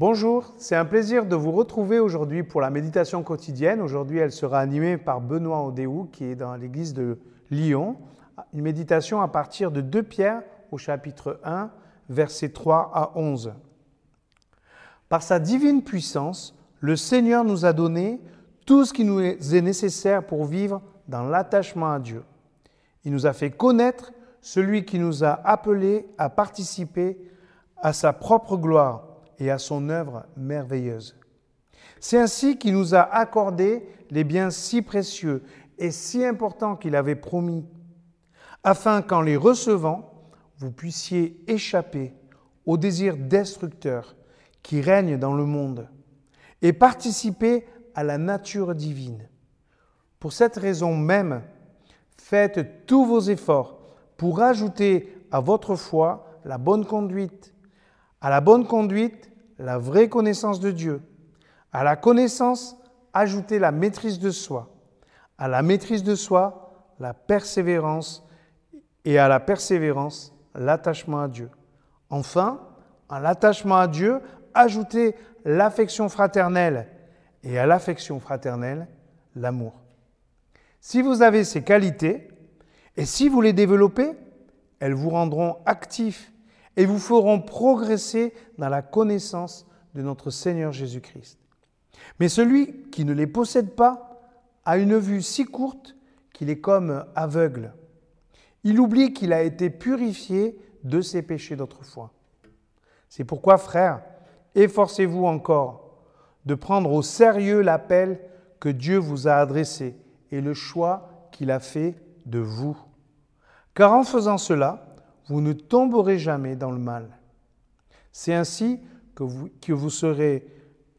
Bonjour, c'est un plaisir de vous retrouver aujourd'hui pour la méditation quotidienne. Aujourd'hui, elle sera animée par Benoît Odéou qui est dans l'église de Lyon. Une méditation à partir de 2 Pierre au chapitre 1, versets 3 à 11. Par sa divine puissance, le Seigneur nous a donné tout ce qui nous est nécessaire pour vivre dans l'attachement à Dieu. Il nous a fait connaître celui qui nous a appelés à participer à sa propre gloire et à son œuvre merveilleuse. C'est ainsi qu'il nous a accordé les biens si précieux et si importants qu'il avait promis, afin qu'en les recevant, vous puissiez échapper aux désirs destructeurs qui règnent dans le monde et participer à la nature divine. Pour cette raison même, faites tous vos efforts pour ajouter à votre foi la bonne conduite, à la bonne conduite, la vraie connaissance de Dieu. À la connaissance, ajoutez la maîtrise de soi. À la maîtrise de soi, la persévérance. Et à la persévérance, l'attachement à Dieu. Enfin, à l'attachement à Dieu, ajoutez l'affection fraternelle. Et à l'affection fraternelle, l'amour. Si vous avez ces qualités, et si vous les développez, elles vous rendront actifs et vous feront progresser dans la connaissance de notre Seigneur Jésus-Christ. Mais celui qui ne les possède pas a une vue si courte qu'il est comme aveugle. Il oublie qu'il a été purifié de ses péchés d'autrefois. C'est pourquoi, frères, efforcez-vous encore de prendre au sérieux l'appel que Dieu vous a adressé et le choix qu'il a fait de vous. Car en faisant cela, vous ne tomberez jamais dans le mal. C'est ainsi que vous, que vous, serez,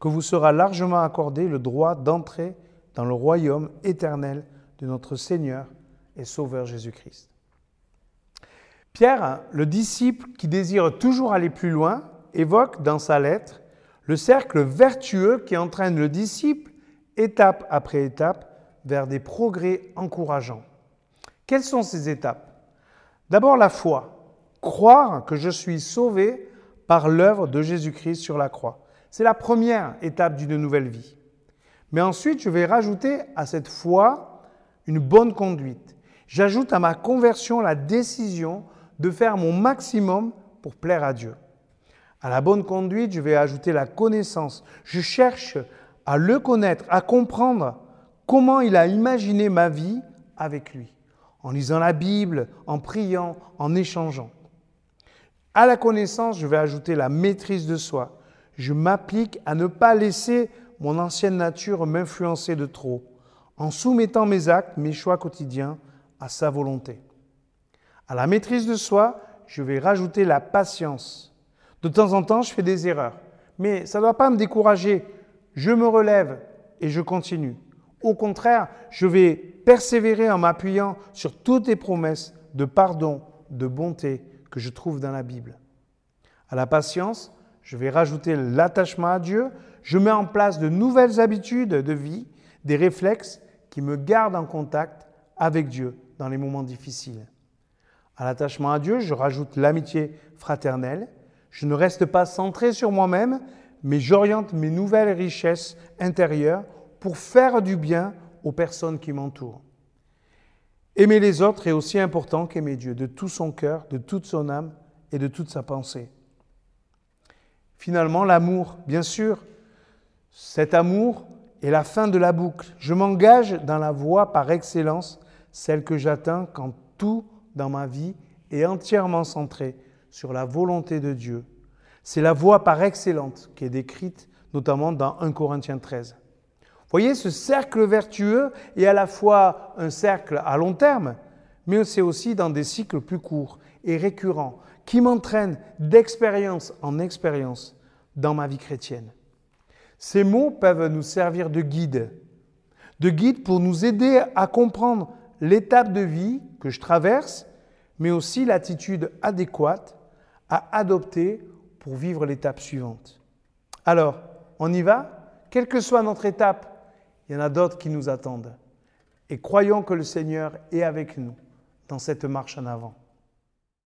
que vous sera largement accordé le droit d'entrer dans le royaume éternel de notre Seigneur et Sauveur Jésus-Christ. Pierre, le disciple qui désire toujours aller plus loin, évoque dans sa lettre le cercle vertueux qui entraîne le disciple, étape après étape, vers des progrès encourageants. Quelles sont ces étapes? D'abord la foi croire que je suis sauvé par l'œuvre de Jésus-Christ sur la croix. C'est la première étape d'une nouvelle vie. Mais ensuite, je vais rajouter à cette foi une bonne conduite. J'ajoute à ma conversion la décision de faire mon maximum pour plaire à Dieu. À la bonne conduite, je vais ajouter la connaissance. Je cherche à le connaître, à comprendre comment il a imaginé ma vie avec lui, en lisant la Bible, en priant, en échangeant. À la connaissance, je vais ajouter la maîtrise de soi. Je m'applique à ne pas laisser mon ancienne nature m'influencer de trop, en soumettant mes actes, mes choix quotidiens à sa volonté. À la maîtrise de soi, je vais rajouter la patience. De temps en temps, je fais des erreurs, mais ça ne doit pas me décourager. Je me relève et je continue. Au contraire, je vais persévérer en m'appuyant sur toutes les promesses de pardon, de bonté, que je trouve dans la Bible. À la patience, je vais rajouter l'attachement à Dieu. Je mets en place de nouvelles habitudes de vie, des réflexes qui me gardent en contact avec Dieu dans les moments difficiles. À l'attachement à Dieu, je rajoute l'amitié fraternelle. Je ne reste pas centré sur moi-même, mais j'oriente mes nouvelles richesses intérieures pour faire du bien aux personnes qui m'entourent. Aimer les autres est aussi important qu'aimer Dieu, de tout son cœur, de toute son âme et de toute sa pensée. Finalement, l'amour, bien sûr, cet amour est la fin de la boucle. Je m'engage dans la voie par excellence, celle que j'atteins quand tout dans ma vie est entièrement centré sur la volonté de Dieu. C'est la voie par excellence qui est décrite notamment dans 1 Corinthiens 13 voyez, ce cercle vertueux est à la fois un cercle à long terme, mais c'est aussi dans des cycles plus courts et récurrents qui m'entraînent d'expérience en expérience dans ma vie chrétienne. Ces mots peuvent nous servir de guide, de guide pour nous aider à comprendre l'étape de vie que je traverse, mais aussi l'attitude adéquate à adopter pour vivre l'étape suivante. Alors, on y va? Quelle que soit notre étape, il y en a d'autres qui nous attendent. Et croyons que le Seigneur est avec nous dans cette marche en avant.